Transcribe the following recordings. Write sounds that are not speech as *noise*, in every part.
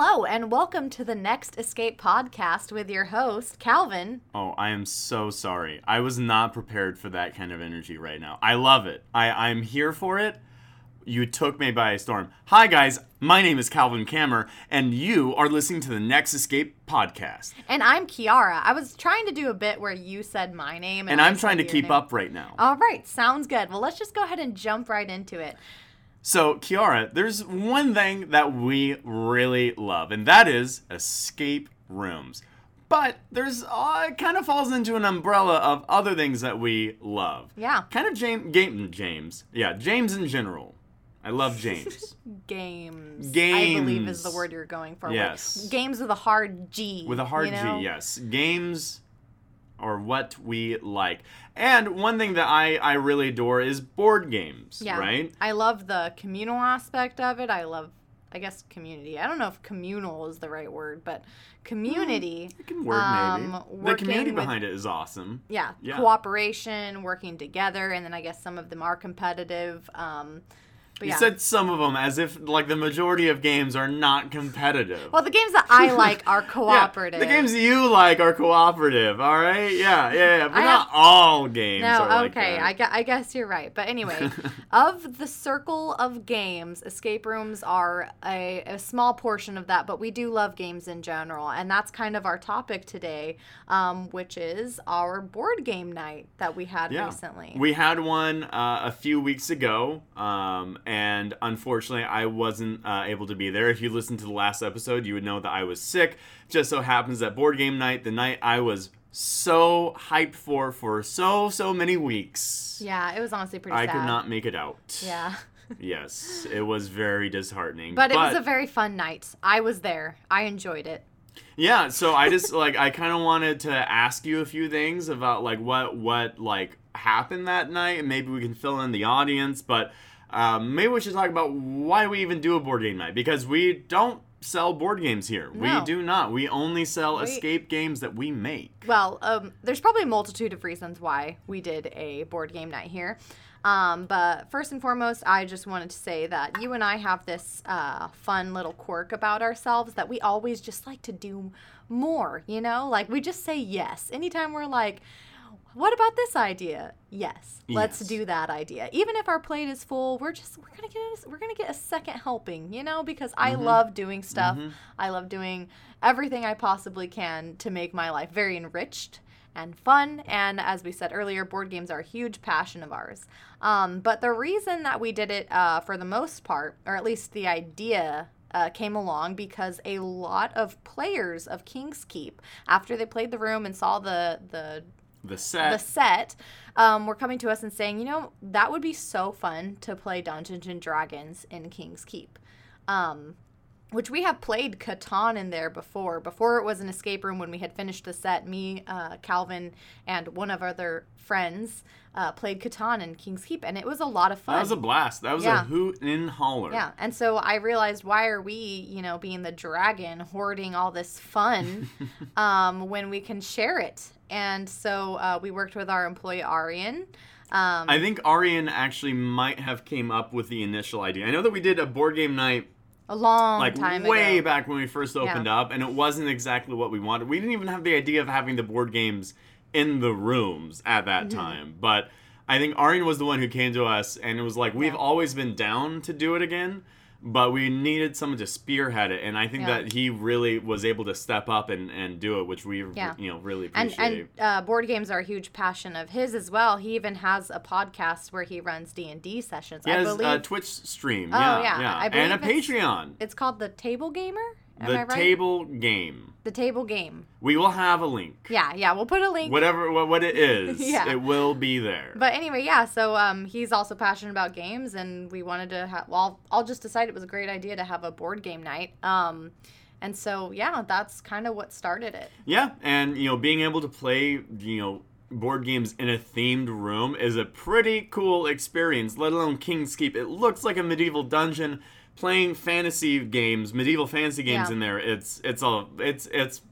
Hello, and welcome to the Next Escape podcast with your host, Calvin. Oh, I am so sorry. I was not prepared for that kind of energy right now. I love it. I, I'm here for it. You took me by storm. Hi, guys. My name is Calvin Kammer, and you are listening to the Next Escape podcast. And I'm Kiara. I was trying to do a bit where you said my name. And I I'm trying to keep name. up right now. All right, sounds good. Well, let's just go ahead and jump right into it. So, Kiara, there's one thing that we really love, and that is escape rooms. But there's uh, it kind of falls into an umbrella of other things that we love. Yeah. Kind of James, game, James. Yeah, James in general. I love James. Games. *laughs* Games. I believe is the word you're going for. Yes. Games with a hard G. With a hard you know? G, yes. Games are what we like. And one thing that I, I really adore is board games, Yeah. right? I love the communal aspect of it. I love, I guess, community. I don't know if communal is the right word, but community. It can work, Um, maybe. The community with- behind it is awesome. yeah, Yeah. cooperation, working together, and then I guess some of them are competitive. Um, but You yeah. said some of them as if like the majority of games are not competitive. well, the games that I *laughs* like are cooperative. Yeah, the games you like are cooperative, all right? Yeah, yeah, yeah. But I not all games No, are like okay, gue- I guess you're right. But anyway, *laughs* of the circle of games, escape rooms are a, a small portion of that, but we do love games in general. And that's kind of our topic today, um, which is our board game night that we had yeah. recently. We had one uh, a few weeks ago, um, and unfortunately, I wasn't uh, able to be there. If you listened to the last episode, you would know that I was sick. Just so happens that board game night, the night I was so hyped for for so so many weeks, yeah, it was honestly pretty I sad. could not make it out. Yeah. *laughs* Yes, it was very disheartening. But it was a very fun night. I was there. I enjoyed it. Yeah, so I *laughs* just like I kind of wanted to ask you a few things about like what what like happened that night, and maybe we can fill in the audience. But um, maybe we should talk about why we even do a board game night because we don't sell board games here. No. We do not. We only sell We- escape games that we make. Well, um, there's probably a multitude of reasons why we did a board game night here. Um, but first and foremost, I just wanted to say that you and I have this uh, fun little quirk about ourselves that we always just like to do more, you know? Like we just say yes. Anytime we're like, what about this idea? Yes, let's do that idea. Even if our plate is full, we're just we're gonna get a, we're gonna get a second helping, you know, because I love doing stuff. I love doing everything I possibly can to make my life very enriched and fun. And as we said earlier, board games are a huge passion of ours. Um, but the reason that we did it uh, for the most part, or at least the idea uh, came along because a lot of players of King's Keep, after they played the room and saw the the The set. the set um, were coming to us and saying, you know, that would be so fun to play Dungeons and Dragons in King's Keep. Um, which we have played Catan in there before. Before it was an escape room, when we had finished the set, me, uh, Calvin, and one of our other friends uh, played Catan in King's Keep, and it was a lot of fun. that was a blast. That was Yeah. a hoot and holler. Yeah, and so I realized why are we, you know, being the dragon, hoarding all this fun *laughs* um, when we can share it? And so uh, we worked with our employee Arian. Um, I think Arian actually might have came up with the initial idea. I know that we did a board game night a long like time way ago. back when we first opened up and it wasn't exactly what we wanted we didn't even have the idea of having the board games in the rooms at that Mm-hmm. time but i think arian was the one who came to us and it was like we've Yeah. always been down to do it again but we needed someone to spearhead it and i think Yeah. that he really was able to step up and, and do it which we Yeah. you know really appreciate and uh, board games are a huge passion of his as well. He even has a podcast where he runs D and D sessions. he I has believe a twitch stream Oh, yeah yeah. yeah, and a it's- patreon it's called the Table Gamer. Am the right? table game The Table Game. we will have a link Yeah, yeah. We'll put a link whatever what, what it is *laughs* Yeah. it will be there But anyway, yeah. So um, he's also passionate about games, and we wanted to have. Well, I'll just decide it was a great idea to have a board game night. Um, and so yeah, that's kind of what started it. Yeah, and you know, being able to play, you know, board games in a themed room is a pretty cool experience, let alone King's Keep. It looks like a medieval dungeon playing fantasy games, medieval fantasy games Yeah. in there. It's it's a it's it's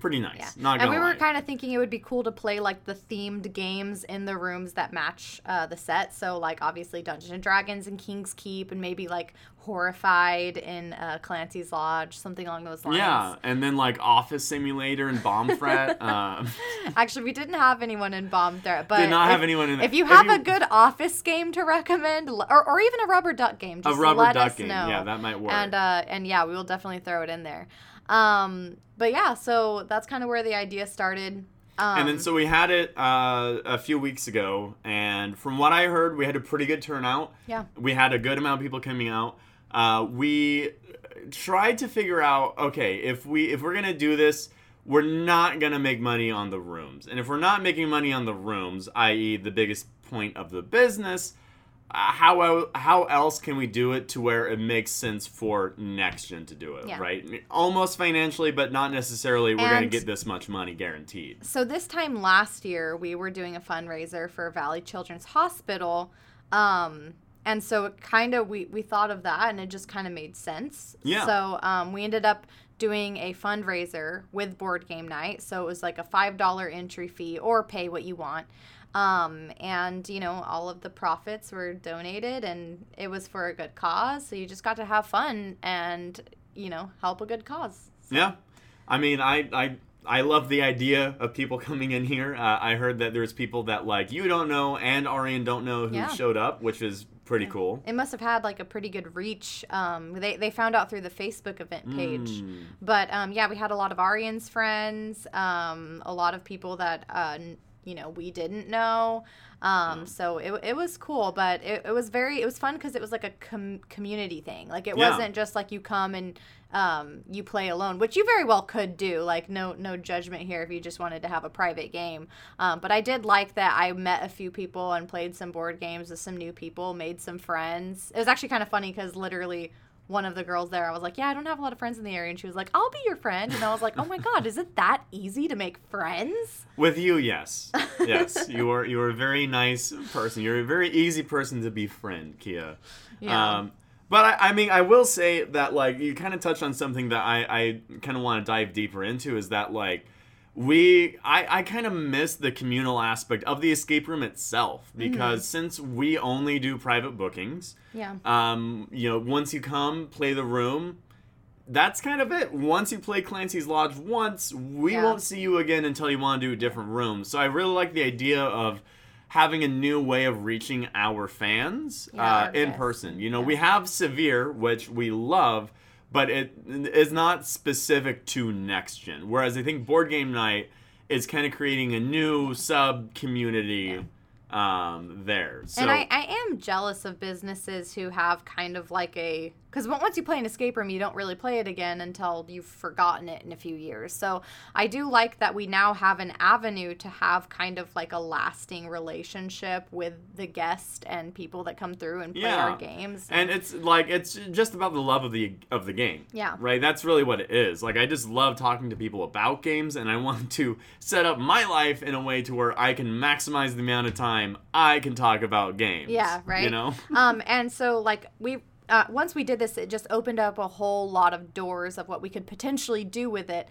pretty nice. Yeah. Not and we were kind of thinking it would be cool to play like the themed games in the rooms that match uh, the set. So like obviously Dungeons and Dragons and King's Keep, and maybe like Horrified in uh, Clancy's Lodge, something along those lines. yeah, and then like Office Simulator and Bomb Threat. *laughs* um, Actually, we didn't have anyone in Bomb Threat, but Did not if, have anyone in- If you if have you- a good Office game to recommend, or, or even a Rubber Duck game, a just rubber let duck us game. know. Yeah, that might work. and uh, and yeah, we will definitely throw it in there. Um, but yeah, so that's kind of where the idea started. Um, and then so we had it uh, a few weeks ago, and from what I heard, we had a pretty good turnout. Yeah. We had a good amount of people coming out. Uh, we tried to figure out, okay, if we if we're gonna do this, we're not gonna make money on the rooms, and if we're not making money on the rooms, i.e., the biggest point of the business. Uh, how how else can we do it to where it makes sense for next gen to do it, Yeah. right? Almost financially, but not necessarily. We're gonna get this much money guaranteed. So this time last year, we were doing a fundraiser for Valley Children's Hospital, um, and so it kind of we we thought of that, and it just kind of made sense. Yeah. So um, we ended up doing a fundraiser with Board Game Night. So it was like a five dollar entry fee, or pay what you want. Um, and you know all of the profits were donated, and it was for a good cause. So you just got to have fun and you know help a good cause. Yeah, I mean, I I I love the idea of people *laughs* coming in here. Uh, I heard that there's people that like you don't know and Arian don't know who Yeah. showed up, which is pretty cool. It must have had like a pretty good reach. Um, they, they found out through the Facebook event page. Mm. But um, yeah, we had a lot of Arian's friends, um, a lot of people that, uh, you know, we didn't know. Um, so it, it was cool, but it, it was very, it was fun because it was like a com- community thing. Like it Yeah. wasn't just like you come and um, you play alone, which you very well could do. Like no no judgment here if you just wanted to have a private game. Um, but I did like that I met a few people and played some board games with some new people, made some friends. It was actually kind of funny because literally one of the girls there, I was like, "Yeah, I don't have a lot of friends in the area," and she was like, "I'll be your friend," and I was like, "Oh my god, is it that easy to make friends?" With you, yes, *laughs* yes, you are you are a very nice person. You're a very easy person to befriend, Kia. Yeah. Um, but I, I mean, I will say that like you kind of touched on something that I, I kind of want to dive deeper into is that like we I, I kind of miss the communal aspect of the escape room itself because since we only do private bookings, Yeah. um, you know, once you come play the room, that's kind of it. Once you play Clancy's Lodge once, we Yeah. won't see you again until you want to do a different room. So I really like the idea of having a new way of reaching our fans Yeah, uh, in person. You know, Yeah. we have Severe, which we love, but it is not specific to next gen. Whereas I think Board Game Night is kind of creating a new sub community um, there. So and I, I am jealous of businesses who have kind of like a because once you play an escape room you don't really play it again until you've forgotten it in a few years so i do like that we now have an avenue to have kind of like a lasting relationship with the guest and people that come through and play Yeah. our games and it's like it's just about the love of the of the game Yeah. right that's really what it is like i just love talking to people about games and i *laughs* want to set up my life in a way to where i can maximize the amount of time i can talk about games Yeah, right. you know um, and so like we uh, once we did this, it just opened up a whole lot of doors of what we could potentially do with it,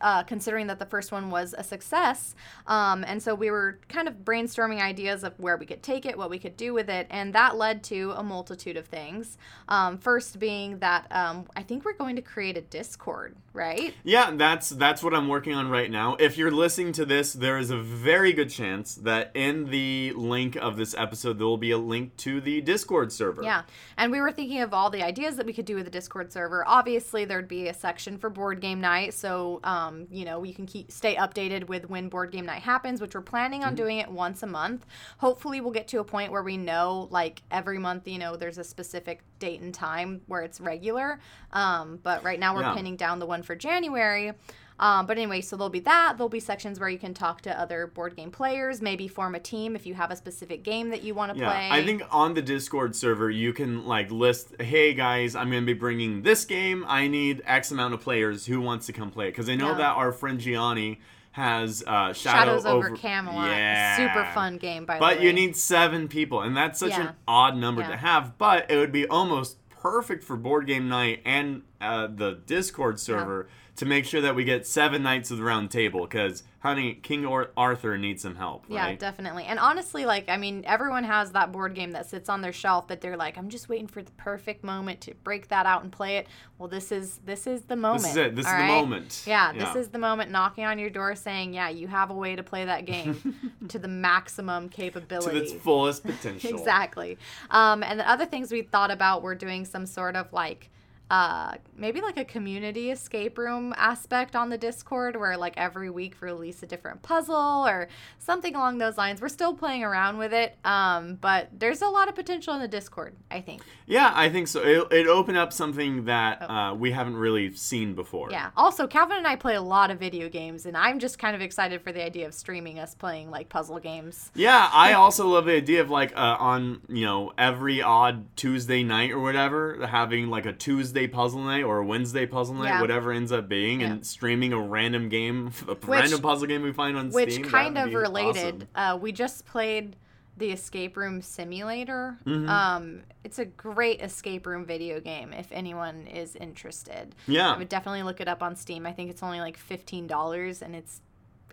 uh, considering that the first one was a success. Um, and so we were kind of brainstorming ideas of where we could take it, what we could do with it, and that led to a multitude of things. Um, first being that um, I think we're going to create a Discord, right? Yeah, that's that's what I'm working on right now. If you're listening to this, there is a very good chance that in the link of this episode there will be a link to the Discord server. Yeah. And we were thinking of all the ideas that we could do with the Discord server. Obviously, there'd be a section for board game night. So, um, you know, you can keep stay updated with when board game night happens, which we're planning Mm-hmm. on doing it once a month. Hopefully, we'll get to a point where we know, like, every month, you know, there's a specific date and time where it's regular. Um, but right now, we're Yeah. pinning down the one for January. Um, but anyway, so there'll be that. There'll be sections where you can talk to other board game players, maybe form a team if you have a specific game that you want to Yeah, play. I think on the Discord server you can like list, hey guys, I'm gonna be bringing this game. I need X amount of players. Who wants to come play? Because I know Yeah. that our friend Gianni has uh, Shadow Shadows over, Camelot. Yeah. Super fun game, by the way. But you need seven people, and that's such Yeah. an odd number Yeah. to have. But it would be almost perfect for board game night and uh, the Discord server to make sure that we get seven Knights of the Round Table because, honey, King or- Arthur needs some help. Yeah, Right? definitely. And honestly, like, I mean, everyone has that board game that sits on their shelf that they're like, I'm just waiting for the perfect moment to break that out and play it. Well, this is this is the moment. This is it. This is all the moment. Yeah, this is the moment knocking on your door saying, yeah, you have a way to play that game *laughs* to the maximum capability. to its fullest potential. *laughs* exactly. Um, and the other things we thought about were doing some sort of like uh, maybe like a community escape room aspect on the Discord where like every week release a different puzzle or something along those lines. We're still playing around with it, um, but there's a lot of potential in the Discord, I think. Yeah, I think so. It, it opened up something that uh, we haven't really seen before. Oh. Yeah. Also, Calvin and I play a lot of video games, and I'm just kind of excited for the idea of streaming us playing like puzzle games. Yeah, I *laughs* also love the idea of like uh, on you know every odd Tuesday night or whatever having like a Tuesday puzzle night or a Wednesday puzzle night, Yeah. whatever ends up being, Yeah. and streaming a random game, *laughs* a random puzzle game we find on Which Steam. that kind of related. awesome. Uh, we just played the Escape Room Simulator. Mm-hmm. Um, it's a great escape room video game if anyone is interested. Yeah. I would definitely look it up on Steam. I think it's only like fifteen dollars, and it's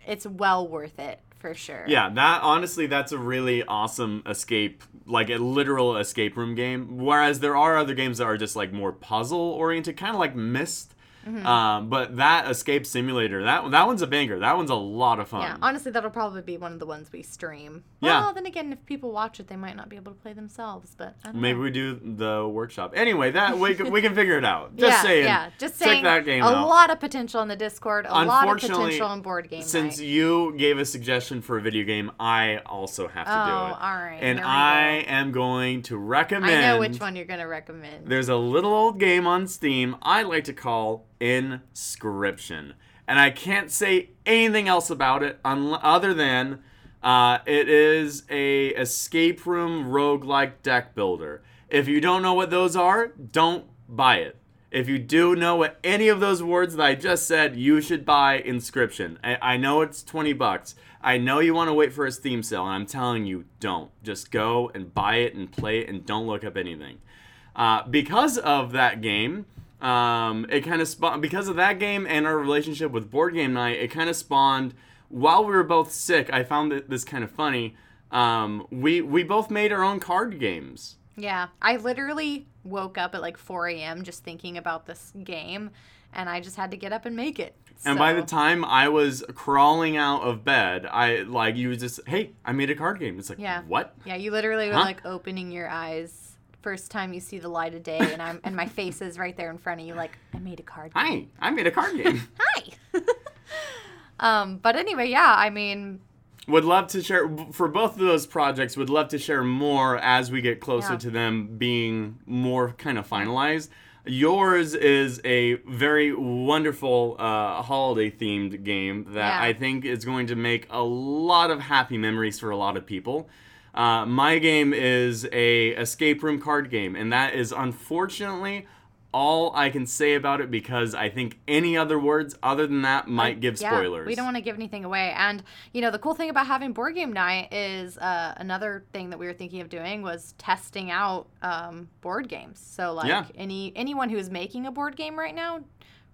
it's well worth it for sure. Yeah, that honestly, that's a really awesome escape, like a literal escape room game. Whereas there are other games that are just like more puzzle oriented, kind of like Myst. Mm-hmm. Um, but that escape simulator, that that one's a banger. That one's a lot of fun. Yeah, honestly, that'll probably be one of the ones we stream. Yeah. Well, then again, if people watch it, they might not be able to play themselves. But I don't Maybe know. we do the workshop. Anyway, that we can, we can figure it out. *laughs* Just yeah, saying. yeah, just check saying. that game a out. lot of potential in the Discord. A lot of potential in board game Since night. you gave a suggestion for a video game, I also have to Oh, do it. Oh, all right, And I go. am going to recommend. I know which one you're gonna recommend. There's a little old game on Steam I like to call Inscription. And I can't say anything else about it un- other than uh, it is a escape room roguelike deck builder. If you don't know what those are, don't buy it. If you do know what any of those words that I just said, you should buy Inscription. I, I know it's 20 bucks. I know you want to wait for a Steam sale, and I'm telling you, don't. Just go and buy it and play it and don't look up anything. Uh, because of that game, um, it kind of spawned. Because of that game and our relationship with Board Game Night, it kind of spawned. While we were both sick, I found that this kind of funny. Um, we we both made our own card games. Yeah, I literally woke up at like 4 a.m. just thinking about this game, and I just had to get up and make it. And by the time I was crawling out of bed, I like you was just, hey, I made a card game. It's like, Yeah. what? Yeah, you literally were Huh? like opening your eyes first time you see the light of day, and I'm and my face is right there in front of you. Like I made a card. game. Hi, I made a card *laughs* game. Hi. *laughs* um, but anyway, yeah, I mean, would love to share for both of those projects would love to share more as we get closer Yeah. to them being more kind of finalized yours is a very wonderful uh, holiday themed game that Yeah. i think is going to make a lot of happy memories for a lot of people uh, my game is a escape room card game and that is unfortunately all i can say about it because i think any other words other than that might give yeah, spoilers we don't want to give anything away. And you know, the cool thing about having board game night is uh, another thing that we were thinking of doing was testing out um, board games. So like Yeah. any anyone who's making a board game right now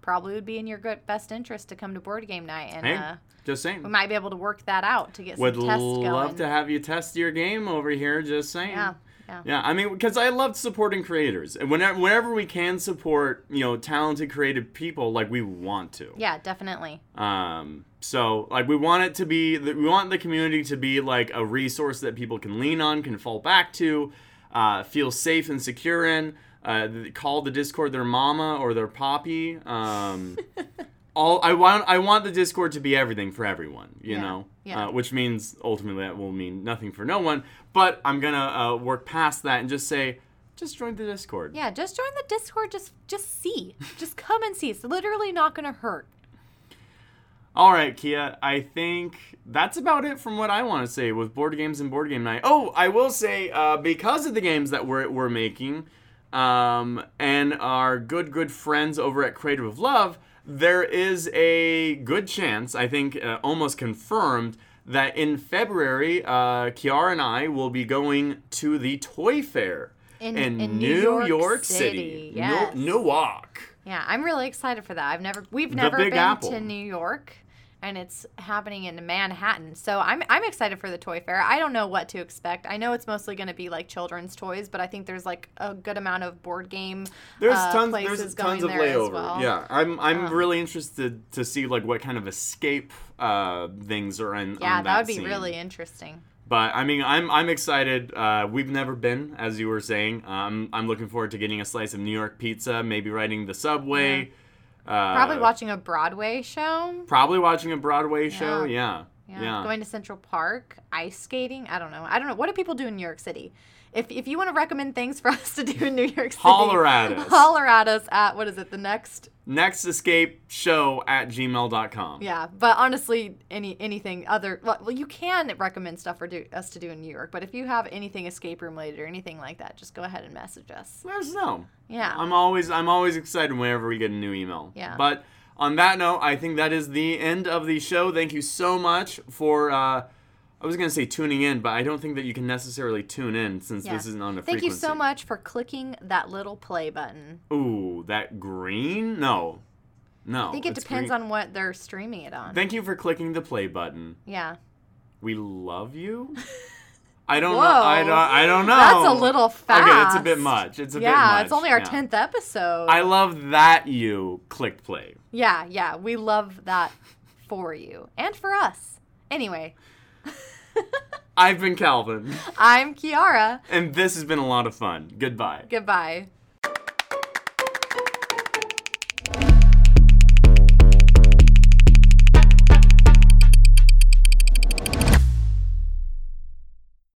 probably would be in your good best interest to come to board game night and hey uh, just saying we might be able to work that out to get some would tests love going. to have you test your game over here just saying yeah. Yeah. yeah i mean because i love supporting creators and whenever, whenever we can support you know talented creative people like we want to Yeah, definitely. um so like we want it to be we want the community to be like a resource that people can lean on can fall back to uh, feel safe and secure in uh, call the discord their mama or their poppy um *laughs* all I want I want the Discord to be everything for everyone, you Yeah, know, yeah. Uh, which means ultimately that will mean nothing for no one. But I'm gonna uh, work past that and just say, just join the Discord. Yeah, just join the Discord. Just just see. just come and see. It's literally not gonna hurt. All right, Kia. I think that's about it from what I want to say with board games and board game night. Oh, I will say uh, because of the games that we're we're making, um, and our good good friends over at Creative of Love, there is a good chance, I think, uh, almost confirmed. That in February, uh, Kiara and I will be going to the Toy Fair In- in, in New, New York, York City, City, yes. New- Newark. Yeah, I'm really excited for that. I've never we've never been Apple. to New York and it's happening in Manhattan. So I'm I'm excited for the toy fair. I don't know what to expect. I know it's mostly going to be like children's toys, but I think there's like a good amount of board game There's uh, tons. places There's going tons of there layover. well. Yeah, I'm. I'm Um, really interested to see like what kind of escape uh, things are in. Yeah, on that would be scene. really interesting. But I mean, I'm I'm excited. Uh, we've never been, as you were saying. Um, I'm looking forward to getting a slice of New York pizza, maybe riding the subway. Uh, Probably watching a Broadway show. Probably watching a Broadway show. Yeah. Yeah. Yeah. Going to Central Park, ice skating. I don't know. I don't know. What do people do in New York City? If, if you want to recommend things for us to do in New York City, Holler at us. *laughs* Holler at us at what is it? The next. Next escape show at gmail.com. Yeah, but honestly, any anything other well, you can recommend stuff for do, us to do in New York. But if you have anything escape room related or anything like that, just go ahead and message us. Let us know. Yeah. I'm always I'm always excited whenever we get a new email. Yeah. But on that note, I think that is the end of the show. Thank you so much for uh I was gonna say tuning in, but I don't think that you can necessarily tune in since Yeah. this isn't on a Thank you so much for clicking that little play button. Ooh, that green? No. No. I think it depends green. on what they're streaming it on. Thank you for clicking the play button. yeah. We love you. *laughs* I don't Whoa. know. I don't. I don't know. That's a little fast. Okay, it's a bit much. It's a bit much. yeah, it's only our yeah. 10th episode. I love that you clicked play. yeah, yeah. We love that for you and for us. Anyway, I've been Calvin, I'm Kiara. and this has been a lot of fun. Goodbye. Goodbye.